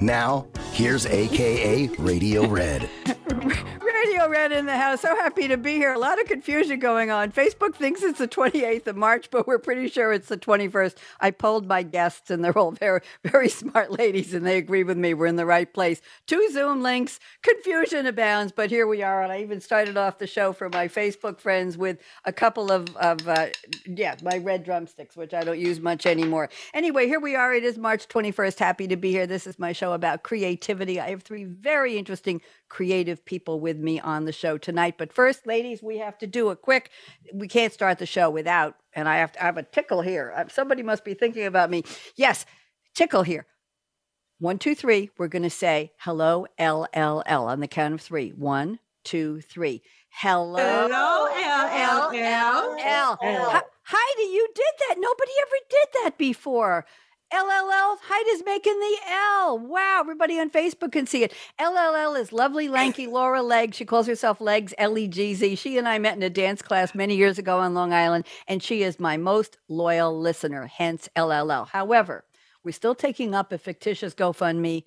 Now, here's AKA Radio Red. Radio Red in the house. So happy to be here. A lot of confusion going on. Facebook thinks it's the 28th of March, but we're pretty sure it's the 21st. I polled my guests, and they're all very, very smart ladies, and they agree with me. We're in the right place. Two Zoom links. Confusion abounds, but here we are. And I even started off the show for my Facebook friends with a couple of, of uh, yeah, my red drumsticks, which I don't use much anymore. Anyway, here we are. It is March 21st. Happy to be here. This is my show about creativity. I have three very interesting creative people with me on the show tonight. But first, ladies, we have to do a quick. We can't start the show without, and I have to I have a tickle here. Uh, Somebody must be thinking about me. Yes, tickle here. One, two, three. We're going to say hello, L L L on the count of three. One, two, three. Hello, Hello, L, L, L. L. Heidi, you did that. Nobody ever did that before. LLL, Heidi's making the L. Wow, everybody on Facebook can see it. LLL is lovely, lanky Laura Legg. She calls herself Legs, L E G Z. She and I met in a dance class many years ago on Long Island, and she is my most loyal listener, hence LLL. However, we're still taking up a fictitious GoFundMe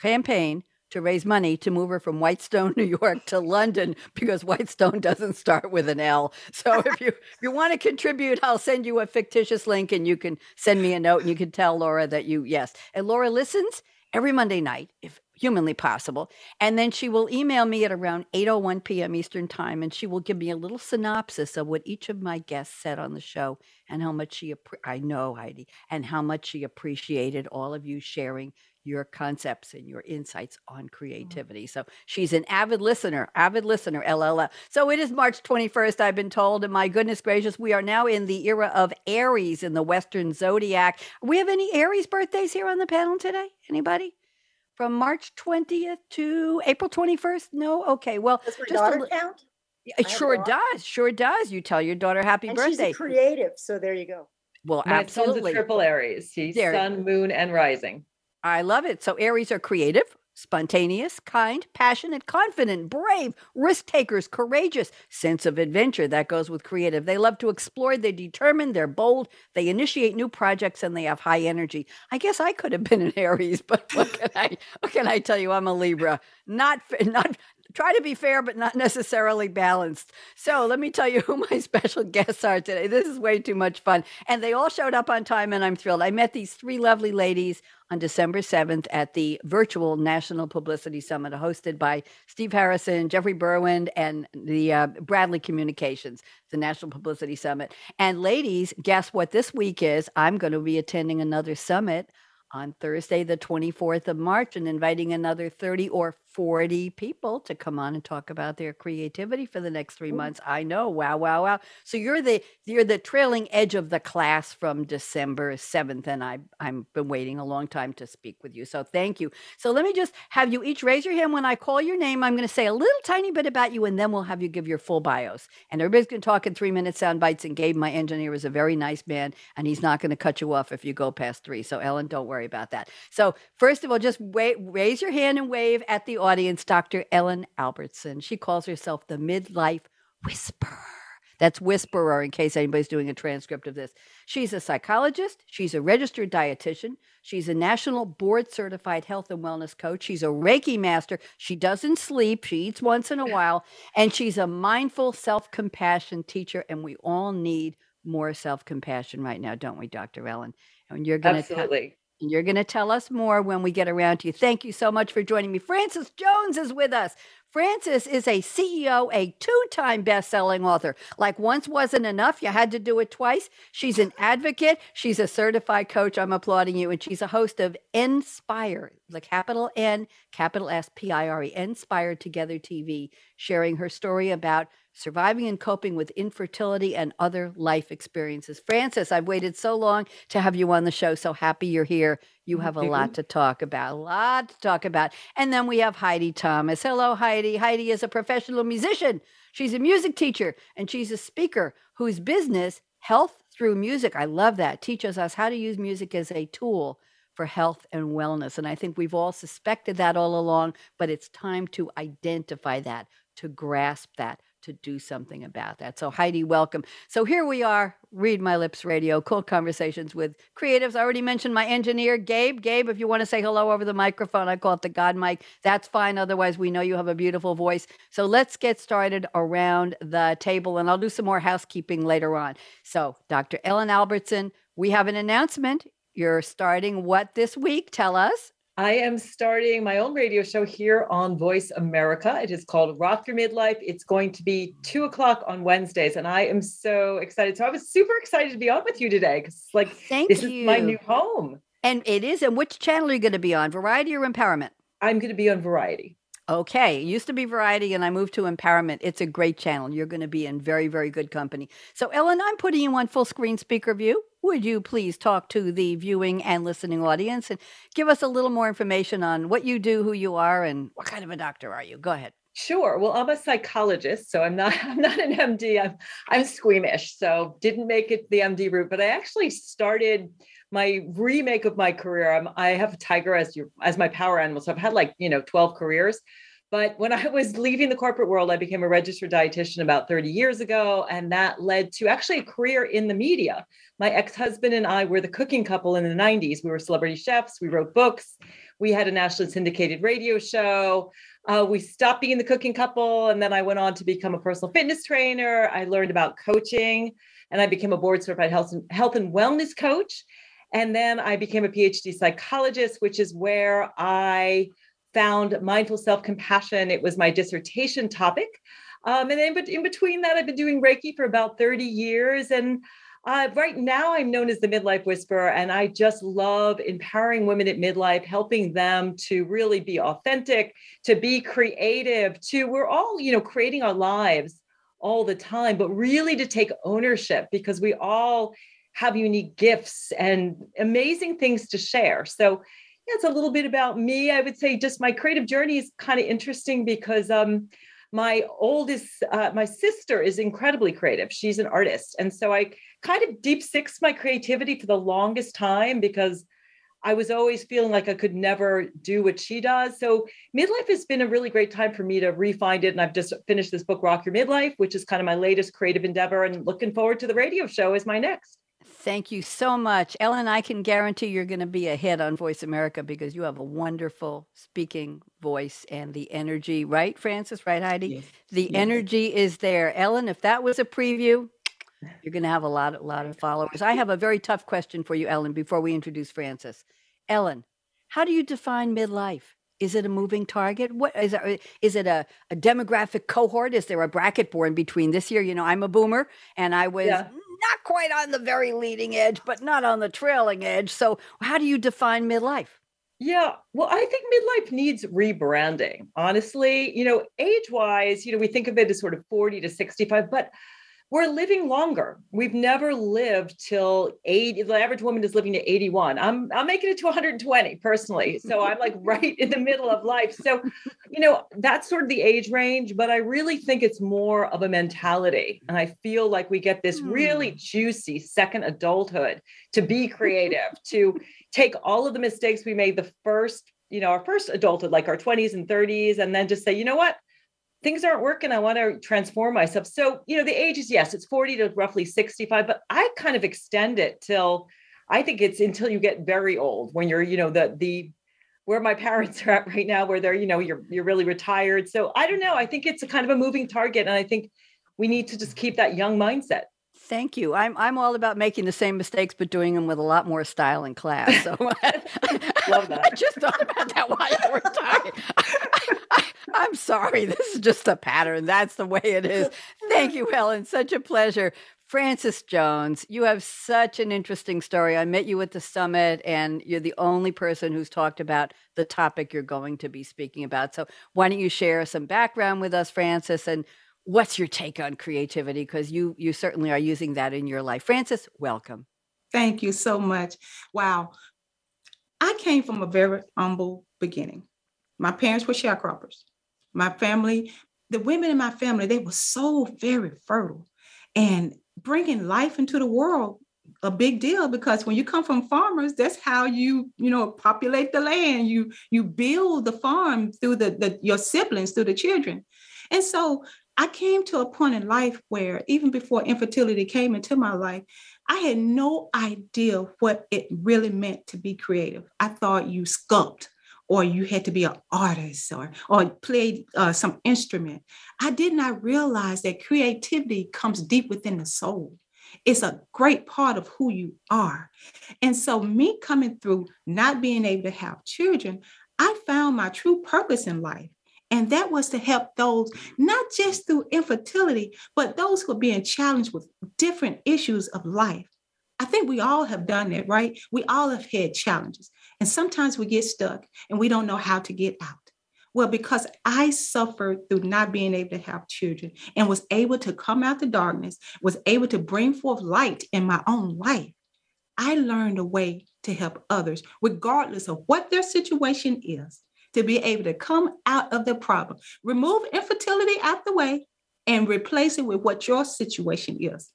campaign to raise money to move her from Whitestone, New York to London because Whitestone doesn't start with an L. So if you if you want to contribute, I'll send you a fictitious link and you can send me a note and you can tell Laura that you yes. And Laura listens every Monday night if humanly possible. And then she will email me at around 8:01 p.m. Eastern Time and she will give me a little synopsis of what each of my guests said on the show and how much she appre- I know Heidi and how much she appreciated all of you sharing your concepts and your insights on mm. creativity. So she's an avid listener, avid listener, LLL. So it is March 21st, I've been told. And my goodness gracious, we are now in the era of Aries in the Western zodiac. We have any Aries birthdays here on the panel today? Anybody? From March 20th to April 21st? No? Okay. Well, Does my just daughter li- count? it I sure does. Sure does. You tell your daughter happy And birthday. she's a creative, so there you go. well, My absolutely. son's a triple Aries. He's There. sun, moon, and rising. I love it. So Aries are creative, spontaneous, kind, passionate, confident, brave, risk takers, courageous, sense of adventure. That goes with creative. They love to explore, they're determined, they're bold, they initiate new projects, and they have high energy. I guess I could have been an Aries, but what can I what can I tell you? I'm a Libra. Not not try to be fair, but not necessarily balanced. So let me tell you who my special guests are today. This is way too much fun. And they all showed up on time, and I'm thrilled. I met these three lovely ladies on December 7th at the virtual National Publicity Summit hosted by Steve Harrison, Jeffrey Berwind, and the uh, Bradley Communications, the National Publicity Summit. And ladies, guess what this week is? I'm going to be attending another summit on Thursday, the 24th of March, and inviting another 30 or 40 people to come on and talk about their creativity for the next three months. I know. Wow, wow, wow. So you're the you're the trailing edge of the class from December 7th, and I I've been waiting a long time to speak with you. So thank you. So let me just have you each raise your hand when I call your name. I'm going to say a little tiny bit about you, and then we'll have you give your full bios. And everybody's going to talk in three minute sound bites. And Gabe, my engineer, is a very nice man, and he's not going to cut you off if you go past three. So Ellen, don't worry about that. So first of all, just wait, raise your hand and wave at the audience. Dr. Ellen Albertson. She calls herself the midlife whisperer. That's whisperer in case anybody's doing a transcript of this. She's a psychologist. She's a registered dietitian. She's a national board certified health and wellness coach. She's a Reiki master. She doesn't sleep. She eats once in a while. And she's a mindful self compassion teacher. And we all need more self compassion right now, don't we, Dr. Ellen? And you're going to Absolutely. And you're going to tell us more when we get around to you. Thank you so much for joining me. Frances Jones is with us. Frances is a CEO, a two time best selling author. Like once wasn't enough, you had to do it twice. She's an advocate, she's a certified coach. I'm applauding you. And she's a host of Inspire, the capital N, capital S, P I R E, Inspire Together TV, sharing her story about surviving and coping with infertility and other life experiences. Frances, I've waited so long to have you on the show. So happy you're here. You have a lot to talk about, a lot to talk about. And then we have Heidi Thomas. Hello, Heidi. Heidi is a professional musician. She's a music teacher and she's a speaker whose business, Health Through Music, I love that, teaches us how to use music as a tool for health and wellness. And I think we've all suspected that all along, but it's time to identify that, to grasp that to do something about that. So, Heidi, welcome. So, here we are, Read My Lips Radio, cool conversations with creatives. I already mentioned my engineer, Gabe. Gabe, if you want to say hello over the microphone, I call it the God mic. That's fine. Otherwise, we know you have a beautiful voice. So, let's get started around the table, and I'll do some more housekeeping later on. So, Dr. Ellen Albertson, we have an announcement. You're starting what this week? Tell us. I am starting my own radio show here on Voice America. It is called Rock Your Midlife. It's going to be two o'clock on Wednesdays, and I am so excited. So I was super excited to be on with you today because, like, Thank this you. is my new home. And it is. And which channel are you going to be on? Variety or Empowerment? I'm going to be on Variety. Okay. It used to be Variety and I moved to Empowerment. It's a great channel. You're going to be in very, very good company. So, Ellen, I'm putting you on full screen speaker view. Would you please talk to the viewing and listening audience and give us a little more information on what you do, who you are, and what kind of a doctor are you? Go ahead. Sure. Well, I'm a psychologist, so I'm not I'm not an MD. I'm I'm squeamish, so didn't make it the MD route, but I actually started my remake of my career. I'm, I have a tiger as your as my power animal, so I've had like you know 12 careers. But when I was leaving the corporate world, I became a registered dietitian about 30 years ago. And that led to actually a career in the media. My ex husband and I were the cooking couple in the 90s. We were celebrity chefs, we wrote books, we had a nationally syndicated radio show. Uh, we stopped being the cooking couple. And then I went on to become a personal fitness trainer. I learned about coaching and I became a board certified health and, health and wellness coach. And then I became a PhD psychologist, which is where I found mindful self compassion. It was my dissertation topic. Um, and then in between that, I've been doing Reiki for about 30 years. And uh, right now, I'm known as the Midlife Whisperer, and I just love empowering women at midlife, helping them to really be authentic, to be creative, to we're all, you know, creating our lives all the time, but really to take ownership because we all have unique gifts and amazing things to share. So yeah, it's a little bit about me. I would say just my creative journey is kind of interesting because um, my oldest, uh, my sister is incredibly creative. She's an artist. And so I kind of deep six my creativity for the longest time because I was always feeling like I could never do what she does. So midlife has been a really great time for me to refine it. And I've just finished this book, Rock Your Midlife, which is kind of my latest creative endeavor and looking forward to the radio show as my next. Thank you so much. Ellen, I can guarantee you're going to be a hit on Voice America because you have a wonderful speaking voice and the energy, right, Frances? Right, Heidi? Yes. The Yes. energy is there. Ellen, if that was a preview, you're going to have a lot, a lot of followers. I have a very tough question for you, Ellen, before we introduce Frances. Ellen, how do you define midlife? Is it a moving target? What is it? Is it a, a demographic cohort? Is there a bracket born between this year? You know, I'm a boomer and I was Yeah. Not quite on the very leading edge, but not on the trailing edge. So, how do you define midlife? Yeah, well, I think midlife needs rebranding. Honestly, you know, age wise, you know, we think of it as sort of 40 to 65, but we're living longer. We've never lived till 80. The average woman is living to 81. I'm I'm making it to 120 personally. So I'm like right in the middle of life. So, you know, that's sort of the age range, but I really think it's more of a mentality. And I feel like we get this really hmm. juicy second adulthood to be creative, to take all of the mistakes we made the first, you know, our first adulthood, like our 20s and 30s, and then just say, you know what? Things aren't working. I want to transform myself. So, you know, the age is yes, it's 40 to roughly 65, but I kind of extend it till I think it's until you get very old when you're, you know, the the where my parents are at right now, where they're, you know, you're you're really retired. So I don't know. I think it's a kind of a moving target. And I think we need to just keep that young mindset. Thank you. I'm I'm all about making the same mistakes, but doing them with a lot more style and class. So I, Love that. I just thought about that while you were talking. I, am sorry. This is just a pattern. That's the way it is. Thank you, Ellen. Such a pleasure. Frances Jones, you have such an interesting story. I met you at the summit, and you're the only person who's talked about the topic you're going to be speaking about. So, why don't you share some background with us, Frances, and What's your take on creativity? Because you you certainly are using that in your life. Frances, welcome. Thank you so much. Wow. I came from a very humble beginning. My parents were sharecroppers. My family, the women in my family, they were so very fertile. And bringing life into the world a big deal because when you come from farmers that's how you you know populate the land. You you build the farm through the, the your siblings through the children. And so i came to a point in life where even before infertility came into my life i had no idea what it really meant to be creative. I thought you sculpt or you had to be an artist or or play uh, some instrument i did not realize that creativity comes deep within the soul it's a great part of who you are. And so, me coming through not being able to have children, I found my true purpose in life. And that was to help those, not just through infertility, but those who are being challenged with different issues of life. I think we all have done that, right? We all have had challenges. And sometimes we get stuck and we don't know how to get out. Well, because I suffered through not being able to have children and was able to come out the darkness, was able to bring forth light in my own life, I learned a way to help others, regardless of what their situation is, to be able to come out of the problem, remove infertility out the way, and replace it with what your situation is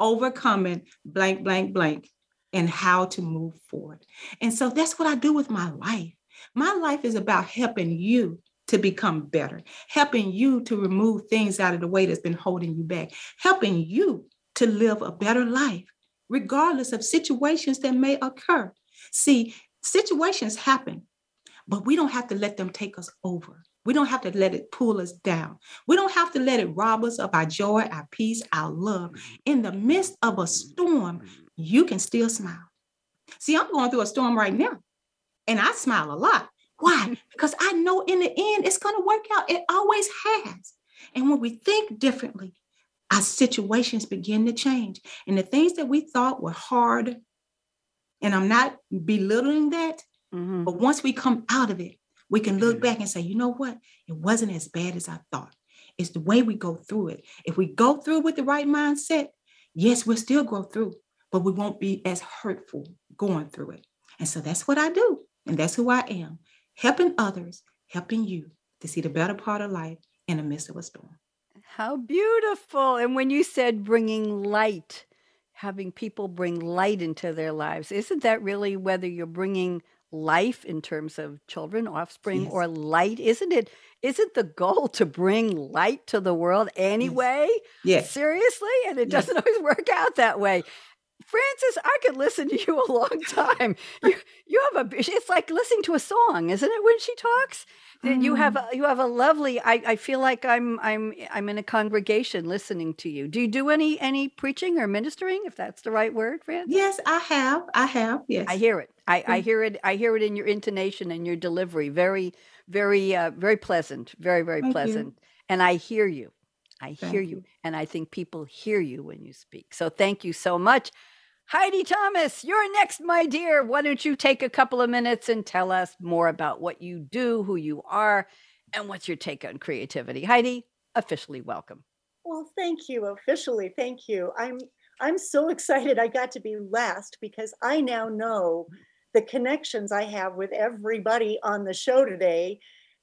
overcoming blank, blank, blank, and how to move forward. And so that's what I do with my life. My life is about helping you to become better, helping you to remove things out of the way that's been holding you back, helping you to live a better life, regardless of situations that may occur. See, situations happen, but we don't have to let them take us over. We don't have to let it pull us down. We don't have to let it rob us of our joy, our peace, our love. Mm-hmm. In the midst of a storm, you can still smile. See, I'm going through a storm right now. And I smile a lot. Why? Because I know in the end it's going to work out. It always has. And when we think differently, our situations begin to change. And the things that we thought were hard, and I'm not belittling that, mm-hmm. but once we come out of it, we can look back and say, you know what? It wasn't as bad as I thought. It's the way we go through it. If we go through with the right mindset, yes, we'll still go through, but we won't be as hurtful going through it. And so that's what I do. And that's who I am helping others, helping you to see the better part of life in the midst of a storm. How beautiful. And when you said bringing light, having people bring light into their lives, isn't that really whether you're bringing life in terms of children, offspring, yes. or light? Isn't it? Isn't the goal to bring light to the world anyway? Yes. yes. Seriously? And it yes. doesn't always work out that way. Frances, I could listen to you a long time. You, you have a. It's like listening to a song, isn't it? When she talks, mm. you have mm. a, you have a lovely. I, I feel like I'm I'm I'm in a congregation listening to you. Do you do any any preaching or ministering, if that's the right word, Frances? Yes, I have. I have. Yes, I hear it. I, I mm. hear it. I hear it in your intonation and your delivery. Very, very, uh, very pleasant. Very, very Thank pleasant. You. And I hear you. I thank hear you. you. And I think people hear you when you speak. So thank you so much. Heidi Thomas, you're next, my dear. Why don't you take a couple of minutes and tell us more about what you do, who you are, and what's your take on creativity? Heidi, officially welcome. Well, thank you. Officially, thank you. I'm I'm so excited I got to be last because I now know the connections I have with everybody on the show today,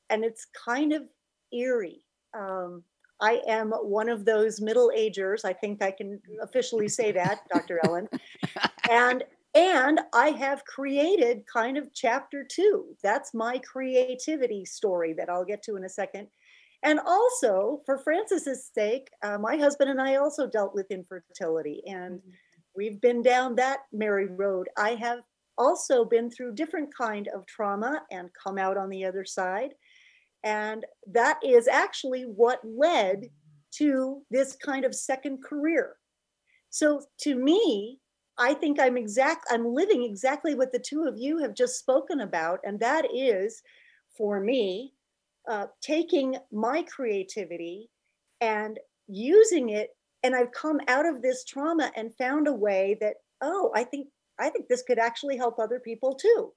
and it's kind of eerie. Um, I am one of those middle agers. I think I can officially say that, Dr. Ellen. And and I have created kind of chapter two. That's my creativity story that I'll get to in a second. And also, for Frances's sake, uh, my husband and I also dealt with infertility, and mm-hmm. we've been down that merry road. I have also been through different kind of trauma and come out on the other side. And that is actually what led to this kind of second career. So to me, I think I'm exact I'm living exactly what the two of you have just spoken about. And that is for me uh, taking my creativity and using it. And I've come out of this trauma and found a way that oh I think I think this could actually help other people too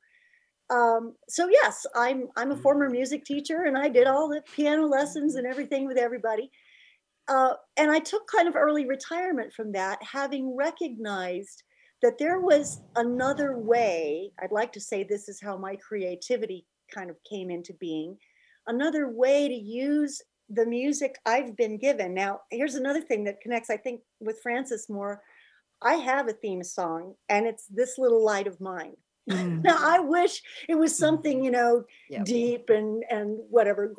um, so yes, I'm I'm a former mm. music teacher, and I did all the piano lessons and everything with everybody. uh, and I took kind of early retirement from that, having recognized that there was another way. I'd like to say this is how my creativity kind of came into being another way to use the music I've been given. Now, here's another thing that connects, I think, with Frances more. I have a theme song, and it's This Little Light of Mine. Mm. now, I wish it was something, you know, yep. deep and and whatever.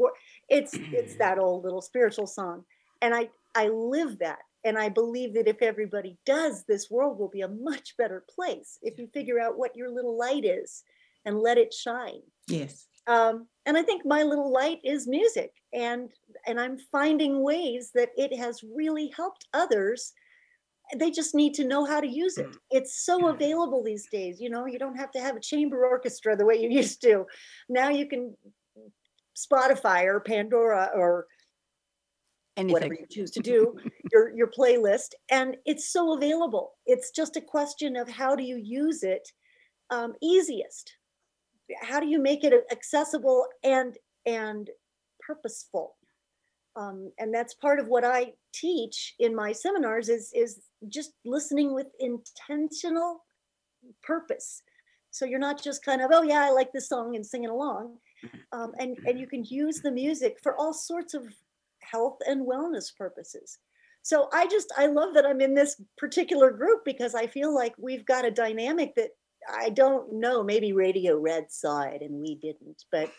It's it's that old little spiritual song. And I I live that. And I believe that if everybody does, this world will be a much better place if you figure out what your little light is and let it shine. Yes. Um, and I think my little light is music, and and I'm finding ways that it has really helped others. They just need to know how to use it. It's so available these days. You know, you don't have to have a chamber orchestra the way you used to. Now you can Spotify or Pandora or Anything. whatever you choose to do your your playlist and it's so available it's just a question of how do you use it um, easiest how do you make it accessible and and purposeful um, and that's part of what i teach in my seminars is is just listening with intentional purpose so you're not just kind of oh yeah i like this song and singing along um, and and you can use the music for all sorts of health and wellness purposes so i just i love that i'm in this particular group because i feel like we've got a dynamic that I don't know. Maybe Radio Red saw it and we didn't, but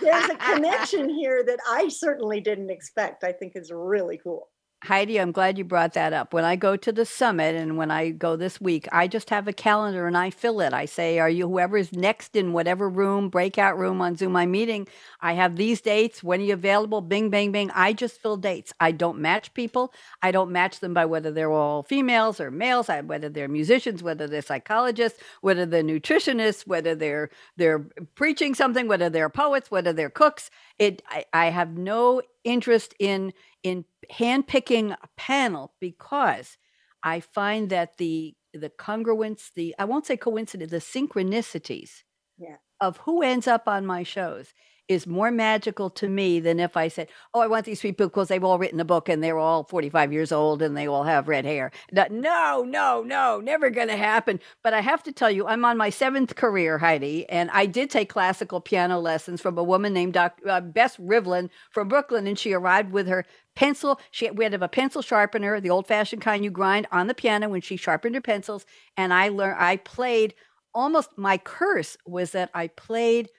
there's a connection here that I certainly didn't expect. I think is really cool. Heidi, I'm glad you brought that up. When I go to the summit and when I go this week, I just have a calendar and I fill it. I say, Are you whoever's next in whatever room, breakout room on Zoom I'm meeting? I have these dates. When are you available? Bing, bang, bang. I just fill dates. I don't match people. I don't match them by whether they're all females or males, whether they're musicians, whether they're psychologists, whether they're nutritionists, whether they're they're preaching something, whether they're poets, whether they're cooks. It I, I have no interest in in handpicking a panel because I find that the the congruence, the I won't say coincidence, the synchronicities yeah. of who ends up on my shows is more magical to me than if I said, "Oh, I want these people because they've all written a book and they're all 45 years old and they all have red hair." No, no, no, never going to happen. But I have to tell you, I'm on my seventh career, Heidi, and I did take classical piano lessons from a woman named Dr. Uh, Bess Rivlin from Brooklyn, and she arrived with her pencil. She we had have a pencil sharpener, the old-fashioned kind you grind on the piano when she sharpened her pencils, and I learned. I played almost my curse was that I played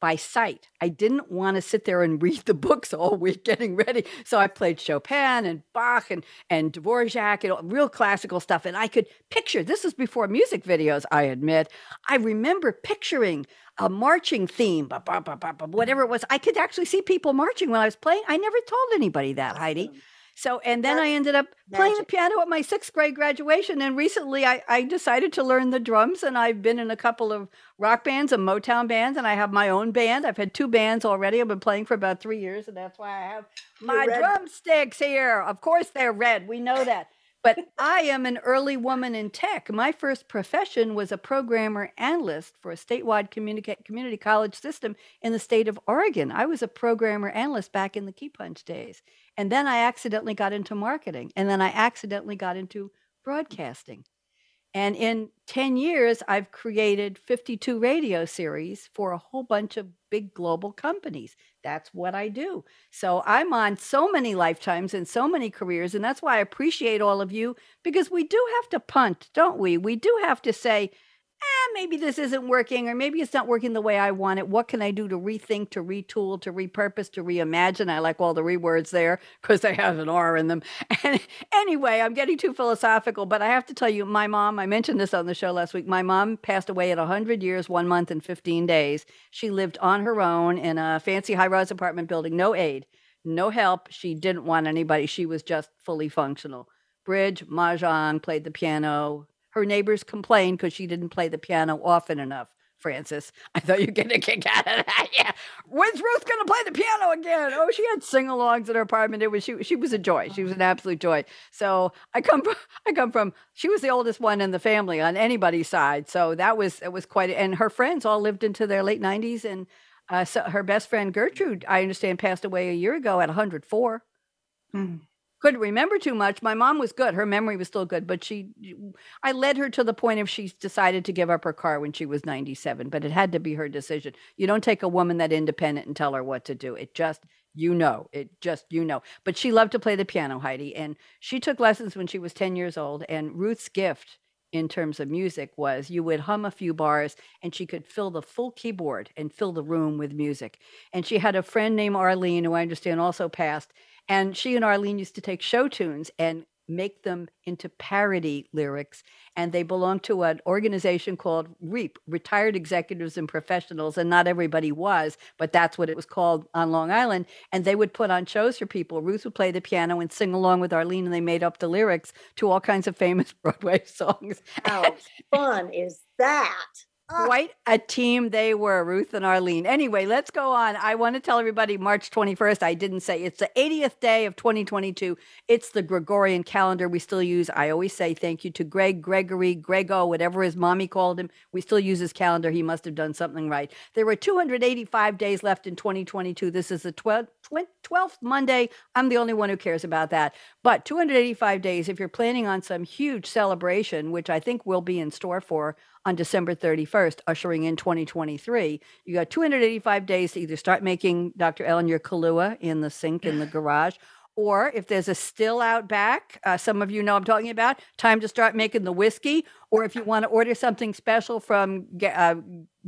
by sight. I didn't want to sit there and read the books all week getting ready. So I played Chopin and Bach and, and Dvorak and real classical stuff. And I could picture this was before music videos, I admit. I remember picturing a marching theme, whatever it was. I could actually see people marching when I was playing. I never told anybody that, Heidi. So, and then I ended up playing the piano at my sixth grade graduation. And recently I, I decided to learn the drums. And I've been in a couple of rock bands and Motown bands. And I have my own band. I've had two bands already. I've been playing for about three years. And that's why I have my drumsticks here. Of course, they're red. We know that. But I am an early woman in tech. My first profession was a programmer analyst for a statewide communica- community college system in the state of Oregon. I was a programmer analyst back in the Key Punch days. And then I accidentally got into marketing. And then I accidentally got into broadcasting. And in 10 years, I've created 52 radio series for a whole bunch of big global companies. That's what I do. So I'm on so many lifetimes and so many careers. And that's why I appreciate all of you because we do have to punt, don't we? We do have to say, eh, maybe this isn't working, or maybe it's not working the way I want it. What can I do to rethink, to retool, to repurpose, to reimagine? I like all the rewords there because they have an R in them. And anyway, I'm getting too philosophical, but I have to tell you, my mom, I mentioned this on the show last week. My mom passed away at 100 years, one month, and 15 days. She lived on her own in a fancy high rise apartment building, no aid, no help. She didn't want anybody. She was just fully functional. Bridge, mahjong, played the piano, her neighbors complained because she didn't play the piano often enough. Frances, I thought you'd get a kick out of that. Yeah, when's Ruth going to play the piano again? Oh, she had sing-alongs in her apartment. It was she. She was a joy. She was an absolute joy. So I come from. I come from. She was the oldest one in the family on anybody's side. So that was it was quite. And her friends all lived into their late nineties. And uh, so her best friend Gertrude, I understand, passed away a year ago at 104. Mm. Couldn't remember too much. My mom was good. Her memory was still good, but she, I led her to the point of she decided to give up her car when she was 97, but it had to be her decision. You don't take a woman that independent and tell her what to do. It just, you know, it just, you know. But she loved to play the piano, Heidi, and she took lessons when she was 10 years old. And Ruth's gift in terms of music was you would hum a few bars and she could fill the full keyboard and fill the room with music. And she had a friend named Arlene, who I understand also passed. And she and Arlene used to take show tunes and make them into parody lyrics. And they belonged to an organization called REAP, Retired Executives and Professionals. And not everybody was, but that's what it was called on Long Island. And they would put on shows for people. Ruth would play the piano and sing along with Arlene, and they made up the lyrics to all kinds of famous Broadway songs. How fun is that? Ah, Quite a team they were, Ruth and Arlene. Anyway, let's go on. I want to tell everybody March 21st, I didn't say it's the 80th day of 2022. It's the Gregorian calendar we still use. I always say thank you to Greg, Gregory, Grego, whatever his mommy called him. We still use his calendar. He must have done something right. There were 285 days left in 2022. This is the 12th, 12th Monday. I'm the only one who cares about that. But 285 days, if you're planning on some huge celebration, which I think will be in store for on December 31st, ushering in 2023. You got 285 days to either start making Dr. Ellen your Kahlua in the sink in the garage, or if there's a still out back, uh, some of you know I'm talking about, time to start making the whiskey. Or if you want to order something special from uh,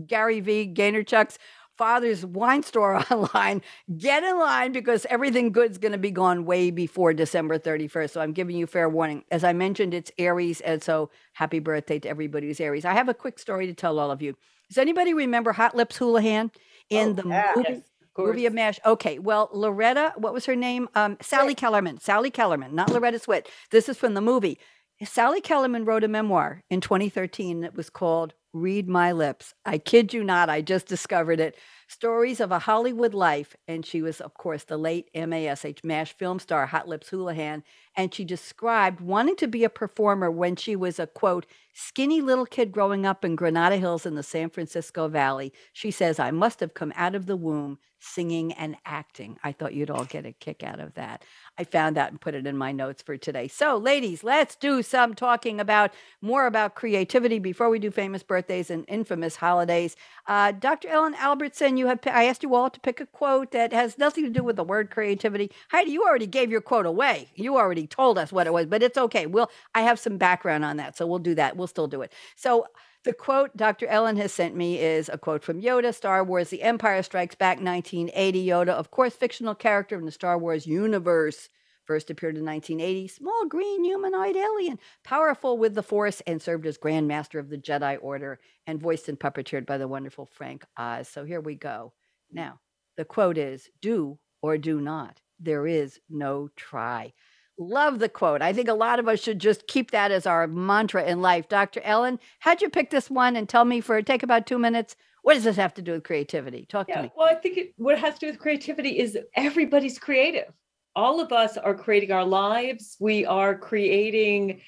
Gary V. Vaynerchuk's father's wine store online, get in line because everything good's going to be gone way before December 31st. So I'm giving you fair warning. As I mentioned, it's Aries. And so happy birthday to everybody who's Aries. I have a quick story to tell all of you. Does anybody remember Hot Lips Houlihan in Oh, the yeah. movie? Yes, of. Movie of MASH. Okay. Well, Loretta, what was her name? Um, Sally Kellerman. Sally Kellerman, not Loretta Swit. This is from the movie. Sally Kellerman wrote a memoir in 2013 that was called Read My Lips. I kid you not, I just discovered it. Stories of a Hollywood life. And she was, of course, the late MASH MASH film star, Hot Lips Houlihan. And she described wanting to be a performer when she was a quote, skinny little kid growing up in Granada Hills in the San Francisco Valley. She says, I must have come out of the womb singing and acting. I thought you'd all get a kick out of that. I found that and put it in my notes for today. So, ladies, let's do some talking about more about creativity before we do famous birthdays and infamous holidays. Uh, Dr. Ellen Albertson, you have I asked you all to pick a quote that has nothing to do with the word creativity. Heidi, you already gave your quote away. You already told us what it was, but it's okay. We'll I have some background on that, so we'll do that. We'll still do it. So the quote Dr. Ellen has sent me is a quote from Yoda, Star Wars The Empire Strikes Back, 1980. Yoda, of course, fictional character in the Star Wars universe. First appeared in 1980, small green humanoid alien, powerful with the Force, and served as Grand Master of the Jedi Order, and voiced and puppeteered by the wonderful Frank Oz. So here we go. Now, the quote is Do or do not. There is no try. Love the quote. I think a lot of us should just keep that as our mantra in life. Dr. Ellen, how'd you pick this one? And tell me for take about two minutes. What does this have to do with creativity? Talk to me. Well, I think it, what it has to do with creativity is everybody's creative. All of us are creating our lives. We are creating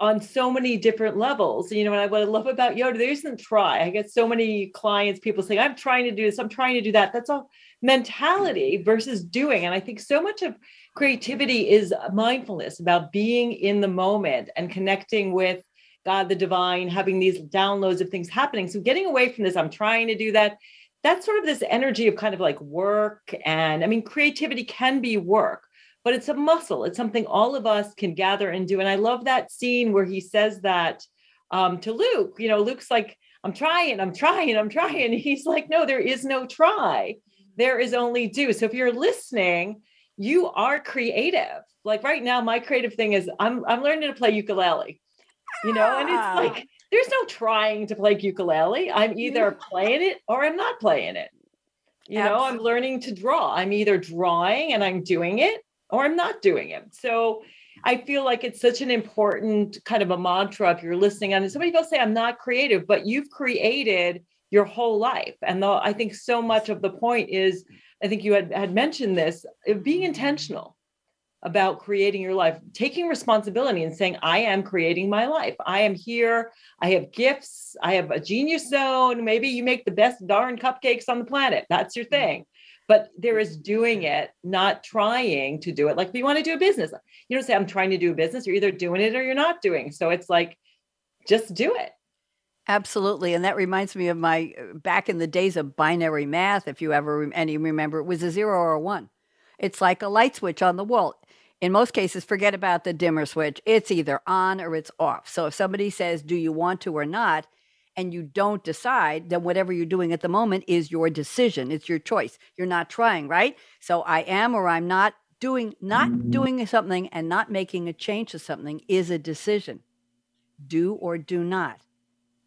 on so many different levels. You know, and I, what I love about Yoda, there isn't try. I get so many clients, people saying, I'm trying to do this, I'm trying to do that. That's all mentality versus doing. And I think so much of creativity is mindfulness about being in the moment and connecting with God, the divine, having these downloads of things happening. So getting away from this, I'm trying to do that. That's sort of this energy of kind of like work. And I mean, creativity can be work, but it's a muscle. It's something all of us can gather and do. And I love that scene where he says that um, to Luke. You know, Luke's like, I'm trying, I'm trying, I'm trying. He's like, no, there is no try. There is only do. So if you're listening, you are creative. Like right now, my creative thing is I'm I'm learning to play ukulele. You know, and Ah. it's like there's no trying to play ukulele. I'm either playing it or I'm not playing it. You know, I'm learning to draw. I'm either drawing and I'm doing it or I'm not doing it. So I feel like it's such an important kind of a mantra if you're listening on somebody will say I'm not creative, but you've created your whole life. And the, I think so much of the point is, I think you had, had mentioned this, being intentional about creating your life, taking responsibility and saying, I am creating my life. I am here. I have gifts. I have a genius zone. Maybe you make the best darn cupcakes on the planet. That's your mm-hmm. thing. but there is doing it, not trying to do it. Like if you want to do a business, you don't say, I'm trying to do a business. You're either doing it or you're not doing. So it's like, just do it. Absolutely. And that reminds me of my uh, back in the days of binary math. If you ever, any remember, it was a zero or a one. It's like a light switch on the wall. In most cases, forget about the dimmer switch. It's either on or it's off. So if somebody says, Do you want to or not? and you don't decide, then whatever you're doing at the moment is your decision. It's your choice. You're not trying, right? So I am or I'm not doing, not doing something and not making a change to something is a decision. Do or do not.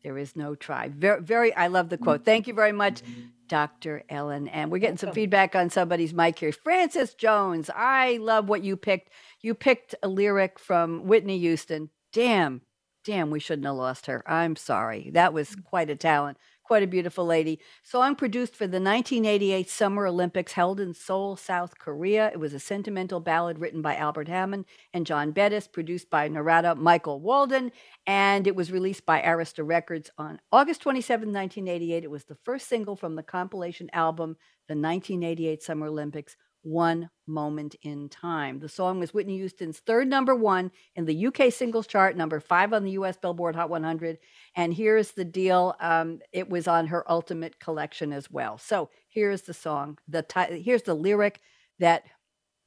There is no try. Very, very, I love the quote. Thank you very much, Dr. Ellen. And we're getting some feedback on somebody's mic here. Frances Jones, I love what you picked. You picked a lyric from Whitney Houston. Damn, damn, we shouldn't have lost her. I'm sorry. That was quite a talent quite a beautiful lady. Song produced for the 1988 Summer Olympics held in Seoul, South Korea. It was a sentimental ballad written by Albert Hammond and John Bettis, produced by Narada Michael Walden, and it was released by Arista Records on August 27, 1988. It was the first single from the compilation album, The 1988 Summer Olympics one Moment in Time. The song was Whitney Houston's third number one in the UK singles chart, number five on the US Billboard Hot 100. And here's the deal um, it was on her Ultimate collection as well. So here's the song. The ti- Here's the lyric that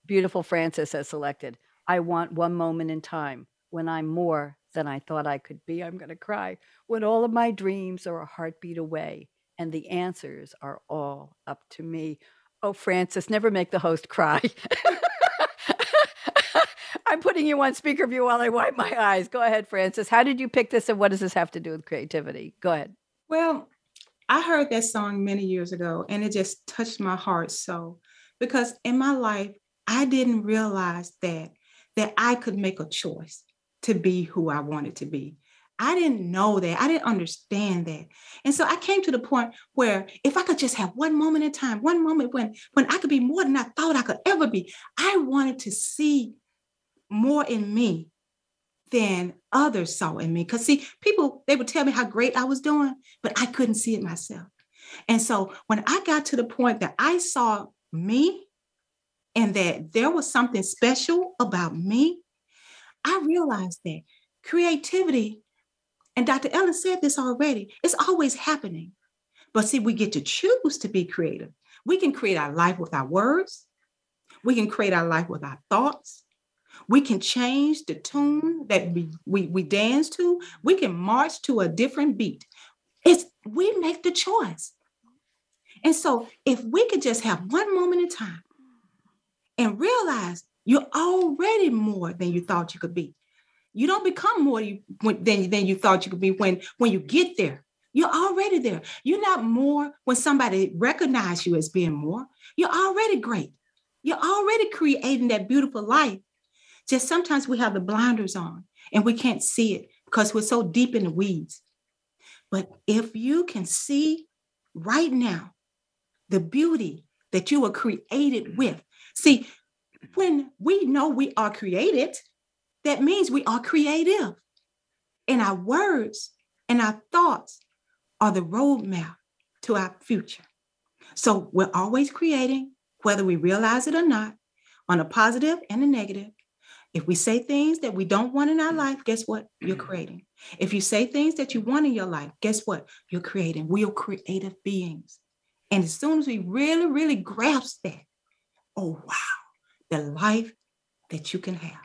beautiful Frances has selected I want one moment in time when I'm more than I thought I could be. I'm going to cry when all of my dreams are a heartbeat away and the answers are all up to me. Oh, Frances, never make the host cry. I'm putting you on speaker view while I wipe my eyes. Go ahead, Frances. How did you pick this and what does this have to do with creativity? Go ahead. Well, I heard that song many years ago and it just touched my heart so because in my life I didn't realize that that I could make a choice to be who I wanted to be. I didn't know that. I didn't understand that. And so I came to the point where if I could just have one moment in time, one moment when when I could be more than I thought I could ever be, I wanted to see more in me than others saw in me. Because see, people they would tell me how great I was doing, but I couldn't see it myself. And so when I got to the point that I saw me and that there was something special about me, I realized that creativity and Dr. Ellen said this already. It's always happening. But see, we get to choose to be creative. We can create our life with our words. We can create our life with our thoughts. We can change the tune that we, we, we dance to. We can march to a different beat. It's we make the choice. And so if we could just have one moment in time and realize you're already more than you thought you could be you don't become more you, when, than, than you thought you could be when, when you get there. You're already there. You're not more when somebody recognizes you as being more. You're already great. You're already creating that beautiful life. Just sometimes we have the blinders on and we can't see it because we're so deep in the weeds. But if you can see right now the beauty that you were created with, see, when we know we are created, that means we are creative. And our words and our thoughts are the roadmap to our future. So we're always creating, whether we realize it or not, on a positive and a negative. If we say things that we don't want in our life, guess what? You're mm-hmm. creating. If you say things that you want in your life, guess what? You're creating. We are creative beings. And as soon as we really, really grasp that, oh, wow, the life that you can have.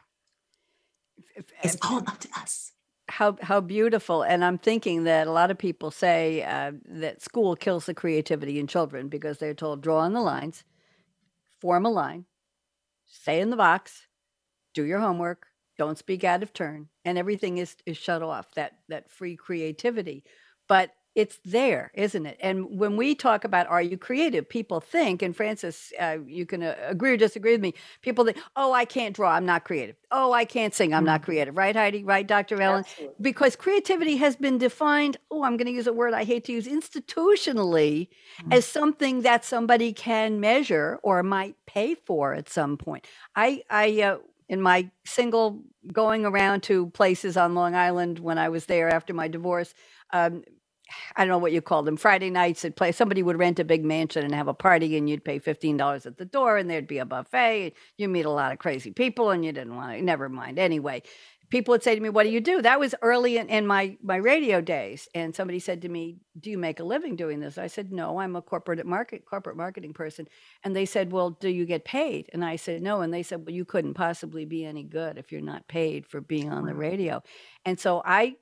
It's all up to us. How how beautiful! And I'm thinking that a lot of people say uh, that school kills the creativity in children because they're told draw on the lines, form a line, stay in the box, do your homework, don't speak out of turn, and everything is is shut off. That that free creativity, but it's there, isn't it? And when we talk about are you creative, people think, and Frances, uh, you can uh, agree or disagree with me. People think, oh, I can't draw, I'm not creative. Oh, I can't sing, I'm not mm-hmm. creative. Right, Heidi? Right, Dr. Ellen? Absolutely. Because creativity has been defined. Oh, I'm going to use a word I hate to use institutionally mm-hmm. as something that somebody can measure or might pay for at some point. I, I, uh, in my single going around to places on Long Island when I was there after my divorce. Um, I don't know what you call them, Friday nights at play. Somebody would rent a big mansion and have a party, and you'd pay fifteen dollars at the door, and there'd be a buffet. You meet a lot of crazy people, and you didn't want to. Never mind. Anyway, people would say to me, "What do you do?" That was early in, in my my radio days, and somebody said to me, "Do you make a living doing this?" I said, "No, I'm a corporate market corporate marketing person." And they said, "Well, do you get paid?" And I said, "No." And they said, "Well, you couldn't possibly be any good if you're not paid for being on the radio." And so I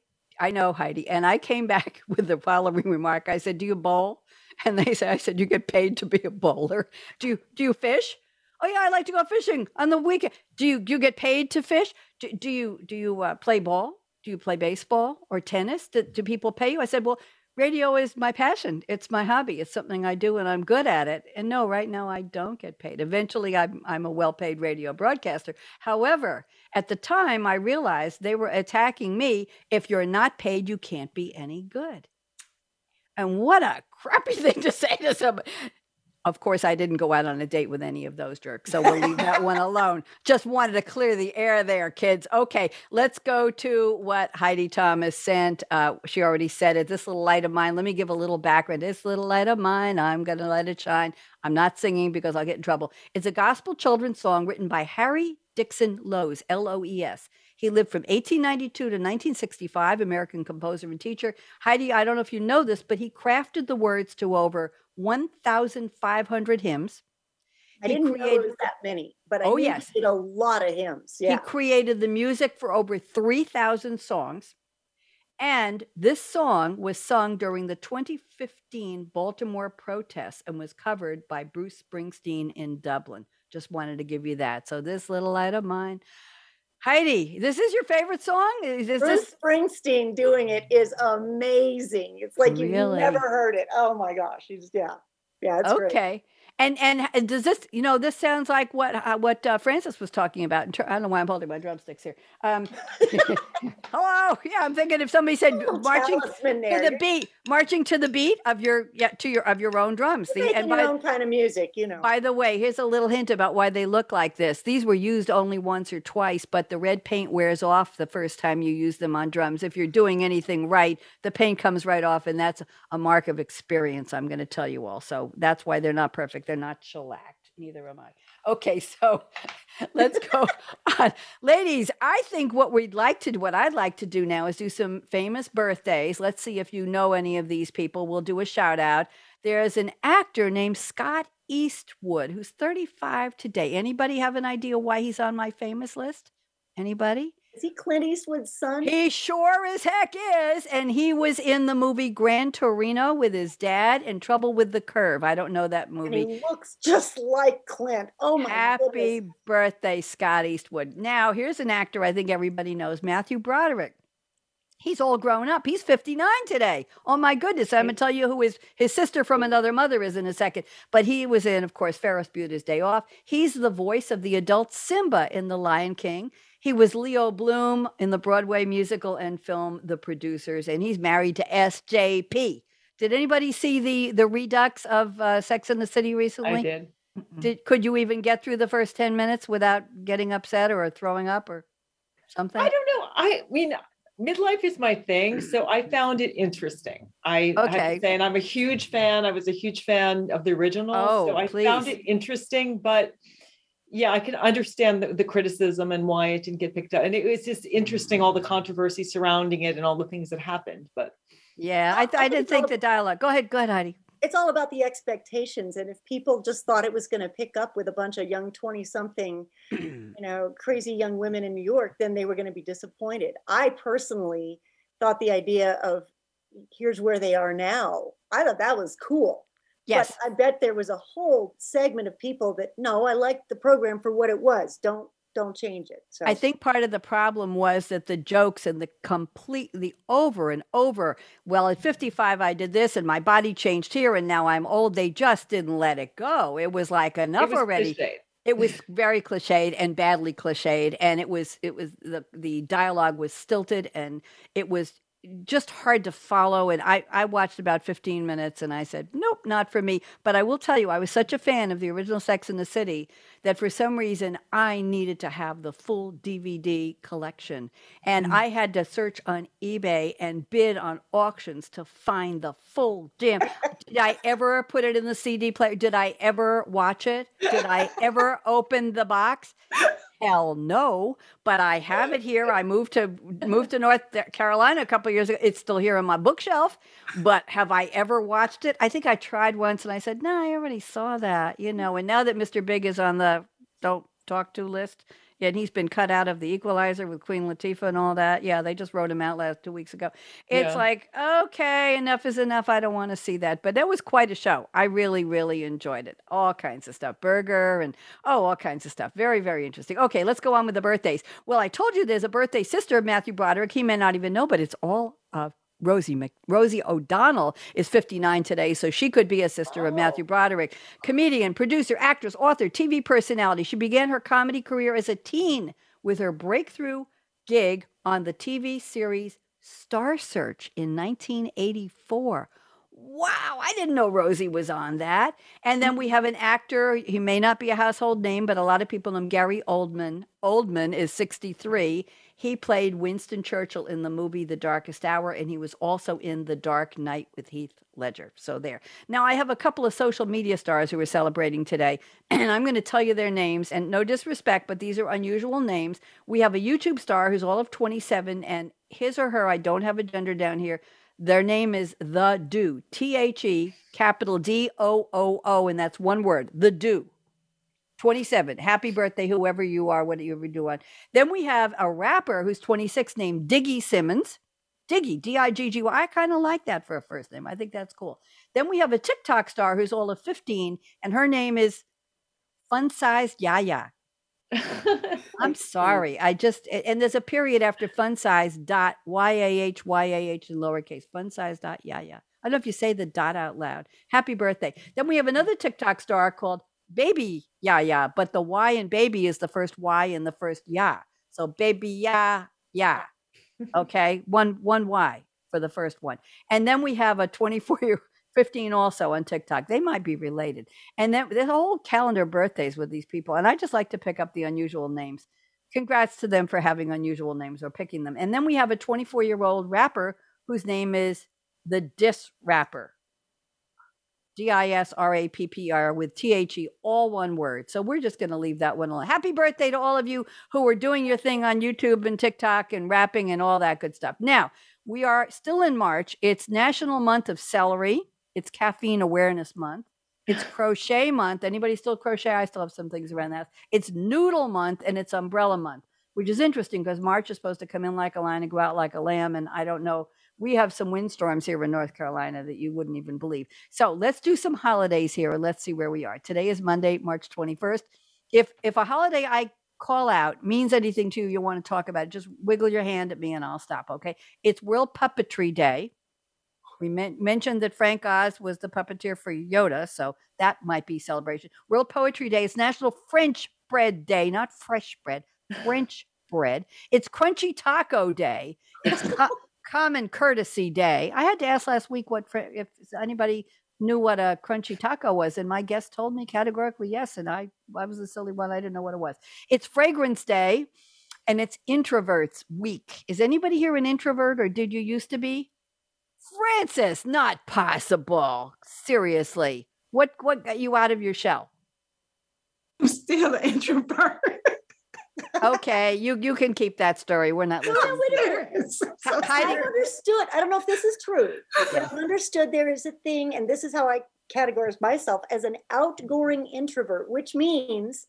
I know Heidi. And I came back with the following remark. I said, "Do you bowl?" And they said, "I said you get paid to be a bowler. Do you do you fish?" Oh yeah, I like to go fishing on the weekend. Do you do you get paid to fish? Do, do you do you uh, play ball? Do you play baseball or tennis? Do, do people pay you? I said, "Well, radio is my passion. It's my hobby. It's something I do and I'm good at it." And no, right now I don't get paid. Eventually, I'm I'm a well-paid radio broadcaster. However, at the time, I realized they were attacking me. If you're not paid, you can't be any good. And what a crappy thing to say to somebody. Of course, I didn't go out on a date with any of those jerks, so we'll leave that one alone. Just wanted to clear the air there, kids. Okay, let's go to what Heidi Thomas sent. Uh, she already said it. This little light of mine. Let me give a little background. This little light of mine, I'm going to let it shine. I'm not singing because I'll get in trouble. It's a gospel children's song written by Harry Dixon Loes, L O E S. He lived from 1892 to 1965, American composer and teacher. Heidi, I don't know if you know this, but he crafted the words to over 1,500 hymns. I He didn't know created- it was that many, but I Oh, yes. did a lot of hymns. He created the music for over 3,000 songs. And this song was sung during the 2015 Baltimore protests and was covered by Bruce Springsteen in Dublin. Just wanted to give you that. So, this little light of mine. Heidi, this is your favorite song? Is this, Bruce Springsteen doing it is amazing. It's like you've never heard it. Oh my gosh. He's yeah. Yeah, it's great. okay? And and does this, you know, this sounds like what uh, what uh, Frances was talking about. I don't know why I'm holding my drumsticks here. Um, hello, yeah, I'm thinking if somebody said marching to the beat, marching to the beat of your yeah to your of your own drums. You're The- and your by, own kind of music, you know. by the way, here's a little hint about why they look like this. These were used only once or twice, but the red paint wears off the first time you use them on drums. If you're doing anything right, the paint comes right off, and that's a mark of experience. I'm going to tell you all. So that's why they're not perfect. They're not shellacked. Neither am I. Okay, so let's go on. Ladies, I think what we'd like to do, what I'd like to do now is do some famous birthdays. Let's see if you know any of these people. We'll do a shout out. There's an actor named Scott Eastwood who's 35 today. Anybody have an idea why he's on my famous list? Anybody? Is he Clint Eastwood's son? He sure as heck is. And he was in the movie Gran Torino with his dad and Trouble with the Curve. I don't know that and movie. he looks just like Clint. Oh my Happy goodness. birthday, Scott Eastwood. Now, here's an actor I think everybody knows Matthew Broderick. He's all grown up. He's 59 today. Oh my goodness. I'm going to tell you who his, his sister from another mother is in a second. But he was in, of course, Ferris Bueller's Day Off. He's the voice of the adult Simba in The Lion King. He was Leo Bloom in the Broadway musical and film The Producers, and he's married to SJP. Did anybody see the the redux of uh, Sex in the City recently? I did. Did could you even get through the first 10 minutes without getting upset or throwing up or something? I don't know. I mean, midlife is my thing, so I found it interesting. I have to say, and I'm a huge fan. I was a huge fan of the original, Oh, so I found it interesting. But yeah, I can understand the, the criticism and why it didn't get picked up. And it was just interesting, all the controversy surrounding it and all the things that happened. But Yeah, I, th- I I didn't think the dialogue. Go ahead, go ahead, Heidi. It's all about the expectations. And if people just thought it was going to pick up with a bunch of young 20 something, you know, crazy young women in New York, then they were going to be disappointed. I personally thought the idea of here's where they are now, I thought that was cool. Yes, But I bet there was a whole segment of people that no, I liked the program for what it was. Don't don't change it. So I think part of the problem was that the jokes and the completely over and over. Well, at 55, I did this and my body changed here and now I'm old. They just didn't let it go. It was like enough it was already. cliched. It was very cliched and badly cliched, and it was it was the the dialogue was stilted, and it was just hard to follow. And I, I watched about 15 minutes and I said, nope, not for me. But I will tell you, I was such a fan of the original Sex in the City that for some reason I needed to have the full DVD collection. And mm-hmm. I had to search on eBay and bid on auctions to find the full damn. Did I ever put it in the CD player? Did I ever watch it? Did I ever open the box? Hell no but i have it here. I moved to moved to north carolina a couple years ago. It's still here on my bookshelf but have i ever watched it? I think i tried once and i said no i already saw that you know and now that mr big is on the don't talk to list and he's been cut out of the equalizer with Queen Latifah and all that. Yeah, they just wrote him out last two weeks ago. It's yeah. like, okay, enough is enough. I don't want to see that. But that was quite a show. I really, really enjoyed it. All kinds of stuff. Burger and oh, all kinds of stuff. Very, very interesting. Okay, let's go on with the birthdays. Well, I told you there's a birthday sister of Matthew Broderick. He may not even know, but it's all uh, Rosie Mc, Rosie O'Donnell is 59 today, so she could be a sister of Matthew Broderick. Comedian, producer, actress, author, TV personality. She began her comedy career as a teen with her breakthrough gig on the TV series Star Search in 1984. Wow, I didn't know Rosie was on that. And then we have an actor, he may not be a household name, but a lot of people know him, Gary Oldman. Oldman is 63. He played Winston Churchill in the movie The Darkest Hour, and he was also in The Dark Knight with Heath Ledger. So there. Now, I have a couple of social media stars who are celebrating today, and I'm going to tell you their names. And no disrespect, but these are unusual names. We have a YouTube star who's all of 27, and his or her, I don't have a gender down here. Their name is The Do, T H E, capital D O O O, and that's one word, The Do. 27. Happy birthday, whoever you are, whatever you on. Then we have a rapper who's 26 named Diggy Simmons. Diggy, D I G G Y. I kind of like that for a first name. I think that's cool. Then we have a TikTok star who's all of 15, and her name is Fun Sized Yaya. I'm sorry. I just and there's a period after fun size dot y a h y a h in lowercase fun size dot yeah. I don't know if you say the dot out loud. Happy birthday. Then we have another TikTok star called baby yeah yeah but the y in baby is the first y in the first yeah. So baby yeah yeah okay one one y for the first one. And then we have a 24 year 15 also on tiktok. They might be related. And then there's a whole calendar birthdays with these people and i just like to pick up the unusual names. Congrats to them for having unusual names or picking them. And then we have a 24 year old rapper whose name is the Dis Rapper D I S R A P P R with T H E, all one word. So we're just going to leave that one alone. Happy birthday to all of you who are doing your thing on YouTube and TikTok and rapping and all that good stuff. Now, we are still in March. It's National Month of Celery, it's Caffeine Awareness Month. It's crochet month. Anybody still crochet? I still have some things around that. It's noodle month and it's umbrella month, which is interesting because March is supposed to come in like a lion and go out like a lamb. And I don't know we have some windstorms here in North Carolina that you wouldn't even believe. So let's do some holidays here and let's see where we are. Today is Monday, March 21st. If if a holiday I call out means anything to you, you want to talk about it, just wiggle your hand at me and I'll stop. Okay. It's World Puppetry Day. We men- mentioned that Frank Oz was the puppeteer for Yoda, so that might be celebration. World Poetry Day is National French Bread Day, not fresh bread, French bread. It's Crunchy Taco Day. It's co- common courtesy day. I had to ask last week what if anybody knew what a crunchy taco was, and my guest told me categorically yes, and I I was a silly one. I didn't know what it was. It's Fragrance Day, and it's Introverts Week. Is anybody here an introvert, or did you used to be? Frances, not possible. Seriously, what what got you out of your shell? I'm still an introvert okay, you you can keep that story. We're not listening. No, wait So I understood. I don't know if this is true. Yeah. I understood there is a thing, and this is how I categorize myself as an outgoing introvert, which means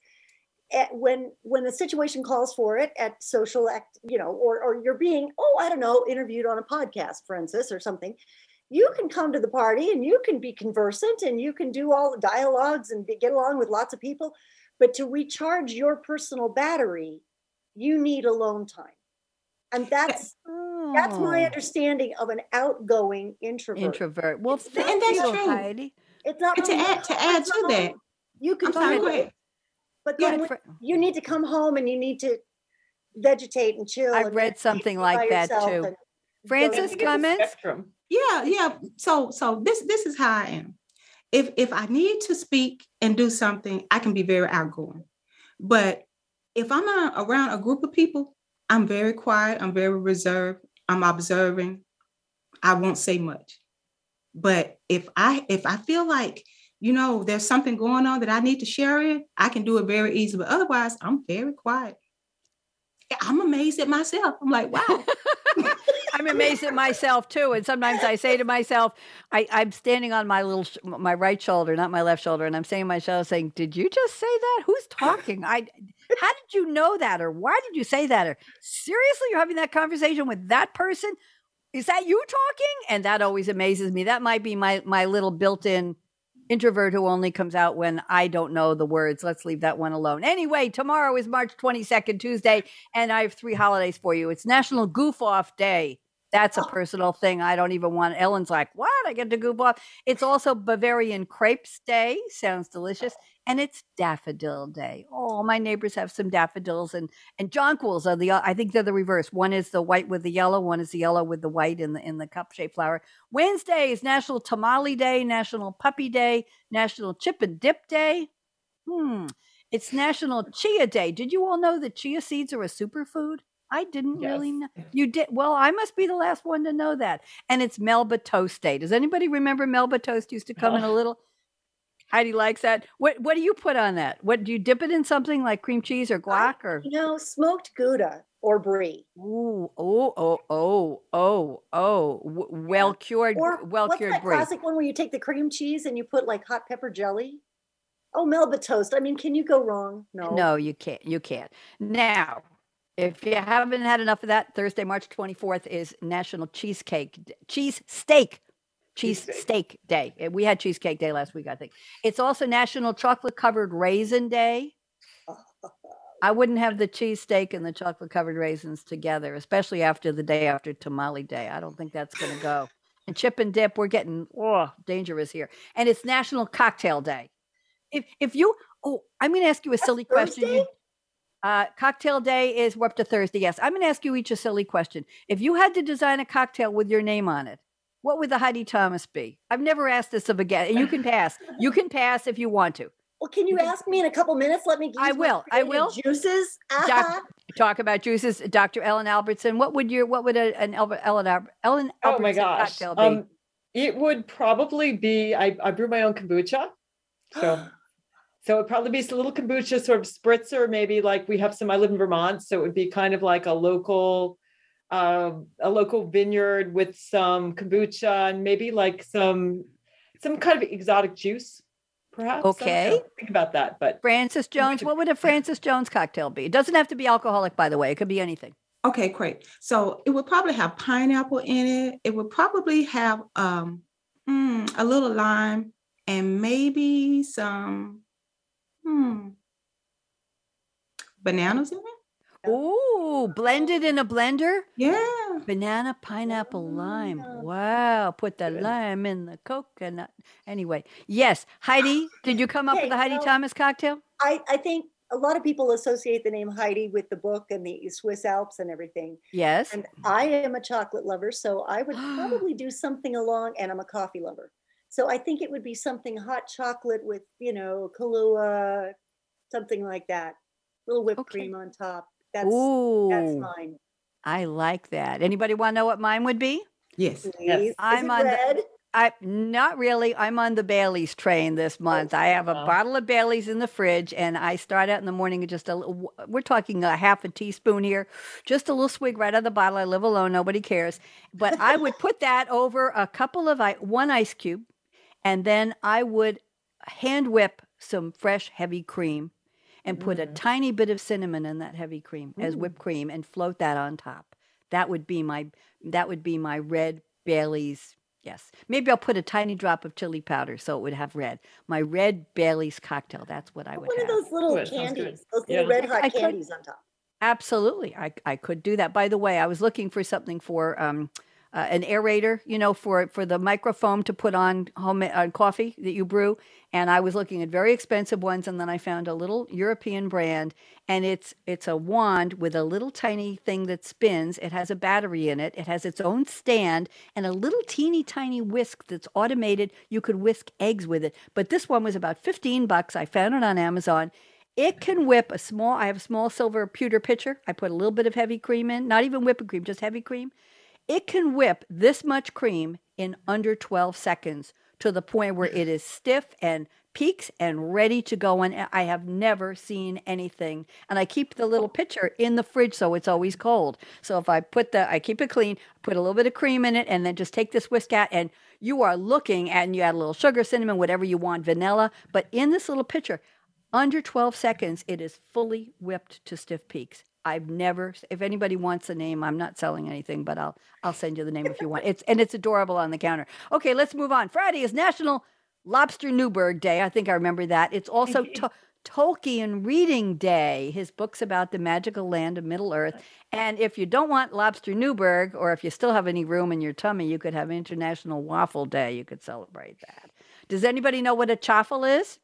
eh, when when the situation calls for it at social act, you know, or or you're being, oh, I don't know, interviewed on a podcast, for instance, or something. You can come to the party and you can be conversant and you can do all the dialogues and get along with lots of people but to recharge your personal battery, you need alone time. And that's oh. that's my oh. understanding of an outgoing introvert. Introvert. Well, it's and that's true. Heidi. It's not to add to add to that. You can sorry, but then yeah, you need to come home and you need to vegetate and chill. I've read something like that too. Frances, It's comments? Yeah, yeah. So so this this is how I am. If if I need to speak and do something, I can be very outgoing. But if I'm uh, around a group of people, I'm very quiet, I'm very reserved, I'm observing. I won't say much. But if I if I feel like you know there's something going on that I need to share it, I can do it very easy. But otherwise, I'm very quiet. I'm amazed at myself. I'm like, wow. I'm amazed at myself too. And sometimes I say to myself, I, I'm standing on my little, sh- my right shoulder, not my left shoulder, and I'm saying to myself, saying, "Did you just say that? Who's talking? I, how did you know that, or why did you say that, or seriously, you're having that conversation with that person? Is that you talking?" And that always amazes me. That might be my my little built-in introvert who only comes out when I don't know the words. Let's leave that one alone. Anyway, tomorrow is March 22nd, Tuesday, and I have three holidays for you. It's National Goof Off Day. That's a personal thing. I don't even want. Ellen's like, what? I get to goof off. It's also Bavarian Crepes Day. Sounds delicious. And it's Daffodil Day. Oh, my neighbors have some daffodils and and jonquils are the. I think they're the reverse. One is the white with the yellow. One is the yellow with the white in the in the cup shaped flower. Wednesday is National Tamale Day, National Puppy Day, National Chip and Dip Day. Hmm. It's National Chia Day. Did you all know that chia seeds are a superfood? I didn't really know. You did. Well, I must be the last one to know that. And it's Melba Toast Day. Does anybody remember Melba Toast used to come in a little? Heidi likes that. What What do you put on that? What do you dip it in something like cream cheese or guac or? You know, smoked Gouda or brie. Ooh, oh, oh, oh, oh, oh, well cured, Or well cured that brie. classic one where you take the cream cheese and you put like hot pepper jelly? Oh, Melba toast. I mean, can you go wrong? No. No, you can't. You can't. Now, if you haven't had enough of that, Thursday, March 24th is National Cheesecake Cheese Steak Cheese. Steak Day. Uh, We had Cheesecake Day last week, I think. It's also National Chocolate Covered Raisin Day. I wouldn't have the cheesesteak and the chocolate covered raisins together, especially after the day after Tamale Day. I don't think that's going to go. And chip and dip, we're getting oh dangerous here. And it's National Cocktail Day. If if you oh, I'm going to ask you a silly question. You, Thursday? uh, cocktail day is we're up to Thursday. Yes, I'm going to ask you each a silly question. If you had to design a cocktail with your name on it, what would the Heidi Thomas be? I've never asked this of a guest. You can pass. You can pass if you want to. Well, can you ask me in a couple minutes? Let me. Use I will, I will. Juices. Uh-huh. talk about juices. Dr. Ellen Albertson. What would your what would a, an Albert, Ellen Al- Ellen Oh my Albertson gosh. cocktail be? Um, it would probably be I, I brew my own kombucha. So so it'd probably be a little kombucha sort of spritzer, maybe like we have some, I live in Vermont. So it would be kind of like a local um a local vineyard with some kombucha and maybe like some some kind of exotic juice, perhaps. I don't. Okay. Think about that. But Frances Jones. What would a Frances Jones cocktail be? It doesn't have to be alcoholic, by the way. It could be anything. Okay, great. So it would probably have pineapple in it. It would probably have um mm, a little lime and maybe some hmm bananas in it. Ooh, blended in a blender. Yeah. Banana, pineapple, lime. Wow. Put the lime in the coconut. Anyway, yes. Heidi, did you come up Okay, with the Heidi well- Thomas cocktail? I, I think a lot of people associate the name Heidi with the book and the Swiss Alps and everything. Yes. And I am a chocolate lover, so I would probably do something along, and I'm a coffee lover. So I think it would be something hot chocolate with, you know, Kahlua, something like that. A little whipped Okay. cream on top. That's that's Ooh, mine. I like that. Anybody want to know what mine would be? Yes. Please. Is I'm it on the- red? I not really. I'm on the Bailey's train this oh, month. I have a wow. bottle of Bailey's in the fridge, and I start out in the morning with just a. little- We're talking a half a teaspoon here, just a little swig right out of the bottle. I live alone; nobody cares. But I would put that over a couple of i- one ice cube, and then I would hand whip some fresh heavy cream, and put a Mm. tiny bit of cinnamon in that heavy cream as whipped cream, and float that on top. That would be my. That would be my red Bailey's Yes. Maybe I'll put a tiny drop of chili powder so it would have red. My red Bailey's cocktail. That's what I would One have. of those little Good, candies, those Yeah. little red hot I could- candies on top. Absolutely. I, I could do that. By the way, I was looking for something for um, uh, an aerator, you know, for for the microfoam to put on home uh, coffee that you brew. And I was looking at very expensive ones, and then I found a little European brand, and it's it's a wand with a little tiny thing that spins. It has a battery in it. It has its own stand and a little teeny tiny whisk that's automated. You could whisk eggs with it. But this one was about fifteen bucks. I found it on Amazon. It can whip a small. I have a small silver pewter pitcher. I put a little bit of heavy cream in, not even whipping cream, just heavy cream it can whip this much cream in under 12 seconds to the point where it is stiff and peaks and ready to go. And I have never seen anything. And I keep the little pitcher in the fridge so it's always cold. So if I put the, I keep it clean, put a little bit of cream in it, and then just take this whisk out, and you are looking at, and you add a little sugar, cinnamon, whatever you want, vanilla. But in this little pitcher, under 12 seconds, it is fully whipped to stiff peaks. I've never. If anybody wants a name, I'm not selling anything, but I'll I'll send you the name if you want. It's and it's adorable on the counter. Okay, let's move on. Friday is National Lobster Newburg Day. I think I remember that. It's also to- Tolkien Reading Day. His books about the magical land of Middle Earth. And if you don't want Lobster Newburg, or if you still have any room in your tummy, you could have International Waffle Day. You could celebrate that. Does anybody know what a chaffle is?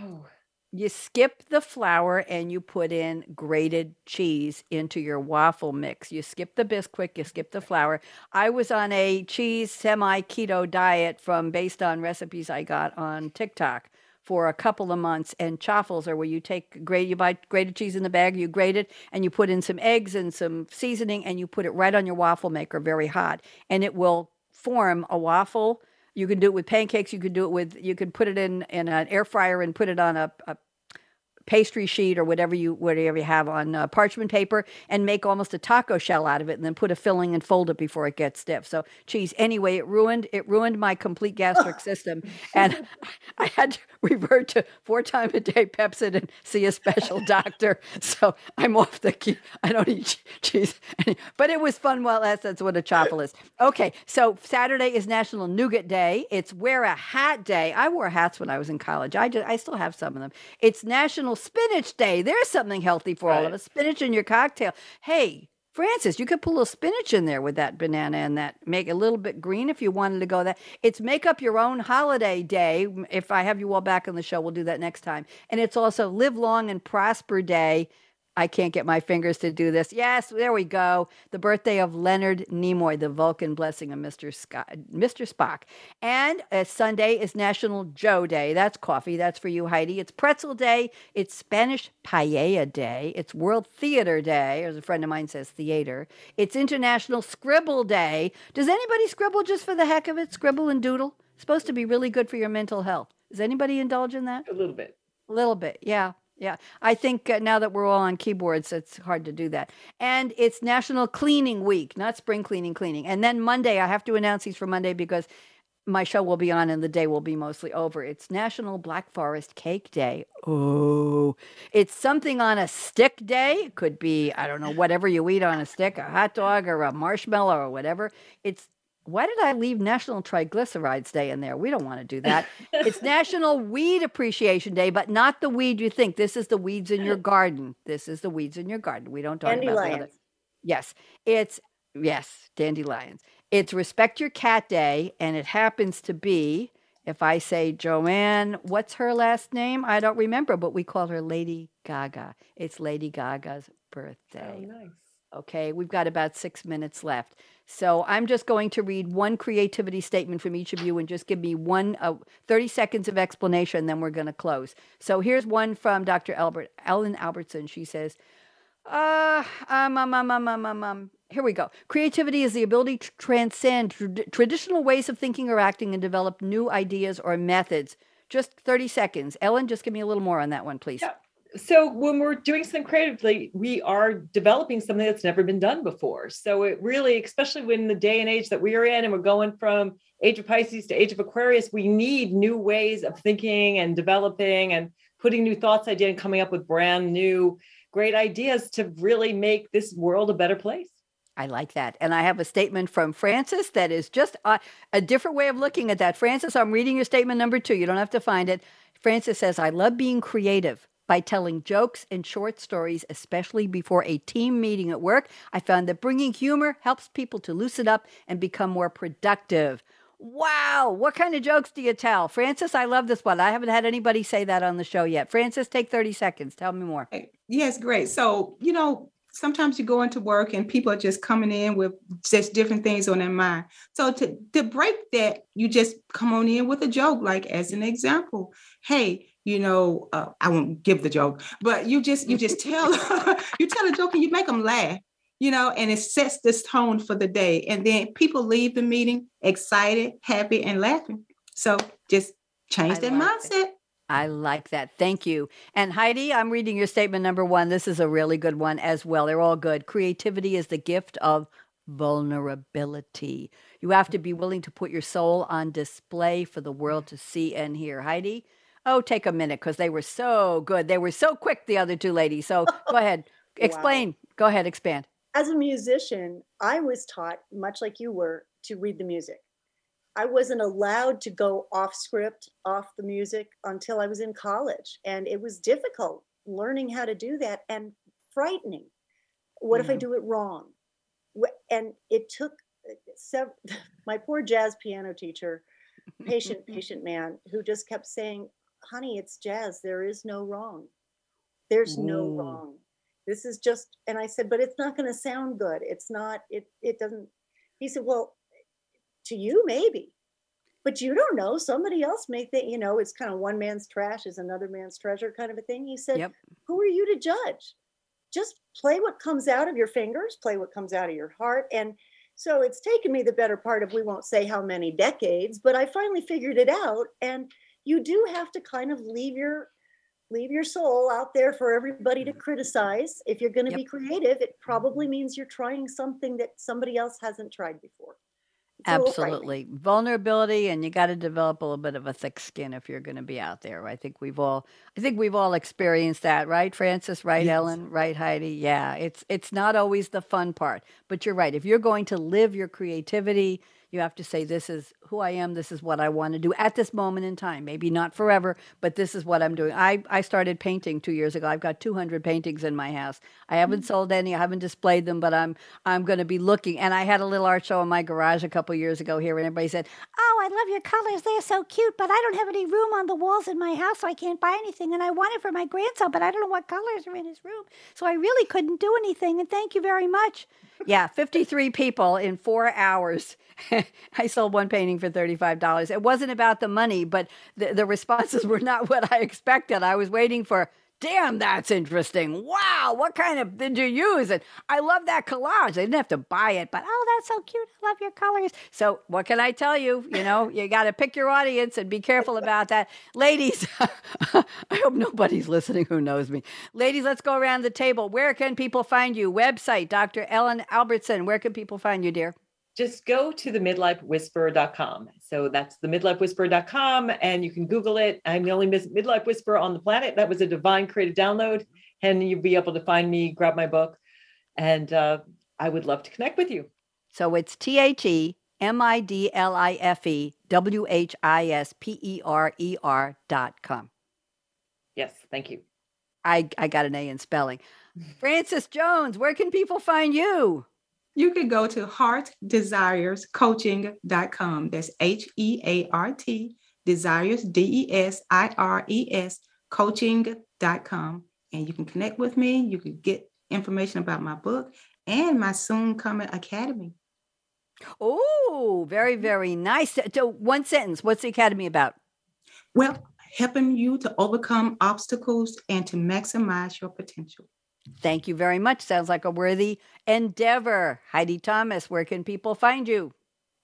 Oh, you skip the flour and you put in grated cheese into your waffle mix. You skip the Bisquick, you skip the flour. I was on a cheese semi keto diet from based on recipes I got on TikTok for a couple of months. And chaffles are where you take grate, you buy grated cheese in the bag, you grate it, and you put in some eggs and some seasoning, and you put it right on your waffle maker, very hot, and it will form a waffle. You can do it with pancakes. You can do it with. You can put it in in an air fryer and put it on a, a pastry sheet or whatever you whatever you have on uh, parchment paper and make almost a taco shell out of it and then put a filling and fold it before it gets stiff. So cheese anyway it ruined it ruined my complete gastric system and i had to revert to four time a day Pepcid and see a special doctor. So i'm off the key. I don't eat cheese but it was fun while that's that's what a chaffle is. Okay so saturday is national nougat day. It's wear a hat day. I wore hats when i was in college. I just i still have some of them. It's national Spinach Day. There's something healthy for right. all of us. Spinach in your cocktail. Hey, Frances, you could put a little spinach in there with that banana and that make a little bit green if you wanted to go that. It's make up your own holiday day. If I have you all back on the show, we'll do that next time. And it's also live long and prosper day. I can't get my fingers to do this. Yes, there we go. The birthday of Leonard Nimoy, the Vulcan blessing of Mr. Scott, Mr. Spock. And uh, Sunday is National Joe Day. That's coffee. That's for you, Heidi. It's Pretzel Day. It's Spanish Paella Day. It's World Theater Day, as a friend of mine says, theater. It's International Scribble Day. Does anybody scribble just for the heck of it? Scribble and doodle? It's supposed to be really good for your mental health. Does anybody indulge in that? A little bit. A little bit, yeah. Yeah, I think uh, now that we're all on keyboards, it's hard to do that. And it's National Cleaning Week, not spring cleaning, cleaning. And then Monday, I have to announce these for Monday because my show will be on and the day will be mostly over. It's National Black Forest Cake Day. Oh, it's something on a stick day. It could be, I don't know, whatever you eat on a stick, a hot dog or a marshmallow or whatever. It's why did I leave National Triglycerides Day in there? We don't want to do that. it's National Weed Appreciation Day, but not the weed you think. This is the weeds in your garden. This is the weeds in your garden. We don't talk dandelions. about that. Yes, it's yes, dandelions. It's Respect Your Cat Day, and it happens to be. If I say Joanne, what's her last name? I don't remember, but we call her Lady Gaga. It's Lady Gaga's oh, birthday. Oh, nice. Okay, we've got about six minutes left. So I'm just going to read one creativity statement from each of you and just give me one uh, 30 seconds of explanation, then we're going to close. So here's one from Dr. Albert Ellen Albertson. She says, uh, um, um, um, um, um, um, um. Here we go. Creativity is the ability to transcend tra- traditional ways of thinking or acting and develop new ideas or methods. Just 30 seconds. Ellen, just give me a little more on that one, please. So when we're doing something creatively we are developing something that's never been done before so it really especially when the day and age that we are in and we're going from age of pisces to age of aquarius we need new ways of thinking and developing and putting new thoughts ideas and coming up with brand new great ideas to really make this world a better place I like that. And I have a statement from Frances that is just a, a, different way of looking at that. Frances, I'm reading your statement number two. You don't have to find it. Frances says, I love being creative by telling jokes and short stories, especially before a team meeting at work. I found that bringing humor helps people to loosen up and become more productive. Wow, what kind of jokes do you tell? Frances, I love this one. I haven't had anybody say that on the show yet. Frances, take 30 seconds. Tell me more. Yes, great. So, you know, sometimes you go into work and people are just coming in with just different things on their mind. So to, to break that, you just come on in with a joke, like as an example, hey, you know, uh, I won't give the joke, but you just you just tell you tell a joke and you make them laugh you know, and it sets this tone for the day. And then people leave the meeting excited, happy, and laughing. So just change their mindset. It. I like that. Thank you. And Heidi, I'm reading your statement number one. This is a really good one as well. They're all good. Creativity is the gift of vulnerability. You have to be willing to put your soul on display for the world to see and hear. Heidi, oh, take a minute because they were so good. They were so quick, the other two ladies. So go ahead, explain. Wow. Go ahead, expand as a musician, I was taught, much like you were, to read the music. I wasn't allowed to go off script, off the music until I was in college. And it was difficult learning how to do that and frightening. What if I do it wrong? And it took uh, several, my poor jazz piano teacher, patient, patient man, who just kept saying, honey, it's jazz. There is no wrong. There's no wrong. This is just and i said but it's not going to sound good. It's not it it doesn't he said well to you maybe but you don't know. Somebody else may think you know it's kind of one man's trash is another man's treasure kind of a thing. He said yep. who are you to judge? Just play what comes out of your fingers play what comes out of your heart. And so it's taken me the better part of we won't say how many decades but i finally figured it out. And you do have to kind of leave your leave your soul out there for everybody to mm-hmm. criticize. If you're going to yep. be creative, it probably means you're trying something that somebody else hasn't tried before. It's Absolutely. Vulnerability and you got to develop a little bit of a thick skin if you're going to be out there. I think we've all I think we've all experienced that, right Frances, right yes. Ellen, right Heidi? Yeah, it's it's not always the fun part, but you're right. If you're going to live your creativity, you have to say, This is who I am. This is what I want to do at this moment in time. Maybe not forever, but this is what I'm doing. I, I started painting two years ago. I've got 200 paintings in my house. I haven't mm-hmm. sold any. I haven't displayed them, but I'm I'm going to be looking. And I had a little art show in my garage a couple years ago here, and everybody said, "Oh, I love your colors. They're so cute, but I don't have any room on the walls in my house, so I can't buy anything. And I want it for my grandson, but I don't know what colors are in his room, so I really couldn't do anything. And thank you very much." yeah, 53 people in four hours. I sold one painting for $35. It wasn't about the money, but the, the responses were not what I expected. I was waiting for, damn, that's interesting. Wow, what kind of did you use? And I love that collage. I didn't have to buy it, but oh, that's so cute. I love your colors. So, what can I tell you? You know, you got to pick your audience and be careful about that. Ladies, I hope nobody's listening who knows me. Ladies, let's go around the table. Where can people find you? Website, Dr. Ellen Albertson. Where can people find you, dear? Just go to the midlifewhisperer.com. So that's the midlifewhisperer.com and you can Google it. I'm the only midlife whisperer on the planet. That was a divine creative download. And you'll be able to find me, grab my book, and uh, I would love to connect with you. So it's T H E M I D L I F E W H I S P E R E R dot com. Yes, thank you. I, I got an A in spelling. Frances Jones, where can people find you? You can go to heartdesirescoaching.com. That's H E A R T, desires, D E S I R E S, coaching.com. And you can connect with me. You can get information about my book and my soon coming academy. Oh, very, mm-hmm. very nice. So, one sentence what's the academy about? Well, helping you to overcome obstacles and to maximize your potential. Thank you very much. Sounds like a worthy endeavor. Heidi Thomas, where can people find you?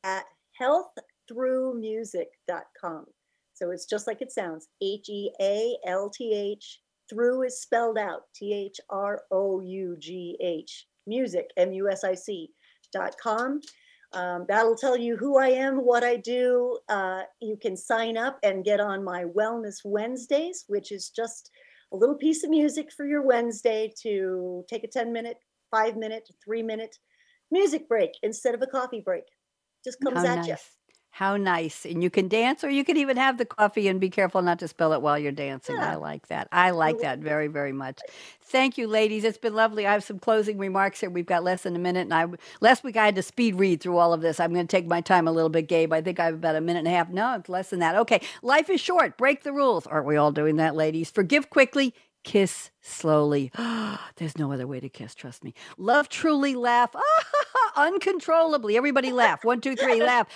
At healththroughmusic.com. So it's just like it sounds H E A L T H. Through is spelled out T H R O U G H. Music, M U S I C dot com. Um, that'll tell you who I am, what I do. Uh, you can sign up and get on my Wellness Wednesdays, which is just a little piece of music for your Wednesday to take a 10 minute, five minute, three minute music break instead of a coffee break. Just comes at nice. you. How nice. And you can dance or you can even have the coffee and be careful not to spill it while you're dancing. I like that. I like that very, very much. Thank you, ladies. It's been lovely. I have some closing remarks here. We've got less than a minute. And I last week I had to speed read through all of this. I'm going to take my time a little bit, Gabe. I think I have about a minute and a half. No, it's less than that. Okay. Life is short. Break the rules. Aren't we all doing that, ladies? Forgive quickly. Kiss slowly. There's no other way to kiss, trust me. Love truly, laugh uncontrollably. Everybody laugh. One, two, three, laugh.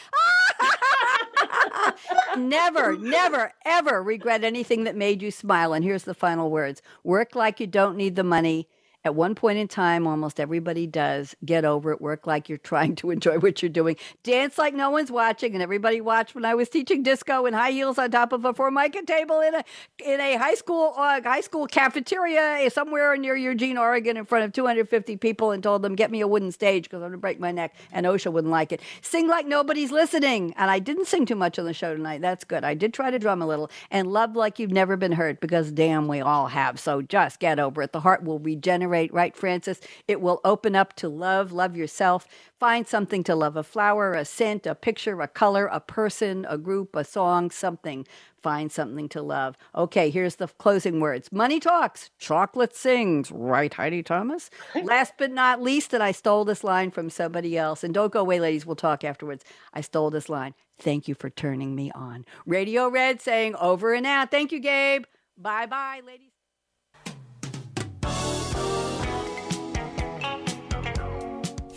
Never, never, ever regret anything that made you smile. And here's the final words work like you don't need the money. At one point in time, almost everybody does. Get over it. Work like you're trying to enjoy what you're doing. Dance like no one's watching. And everybody watched when I was teaching disco in high heels on top of a formica table in a in a high school uh, high school cafeteria somewhere near Eugene, Oregon, in front of 250 people, and told them get me a wooden stage because I'm gonna break my neck. And OSHA wouldn't like it. Sing like nobody's listening. And I didn't sing too much on the show tonight. That's good. I did try to drum a little. And love like you've never been hurt because damn, we all have. So just get over it. The heart will regenerate, right, Frances? It will open up to love. Love yourself. Find something to love a flower, a scent, a picture, a color, a person, a group, a song, something. Find something to love. Okay, here's the closing words Money talks, chocolate sings. Right, Heidi Thomas? Last but not least, and I stole this line from somebody else. And don't go away, ladies. We'll talk afterwards. I stole this line. Thank you for turning me on. Radio Red saying over and out. Thank you, Gabe. Bye bye, ladies.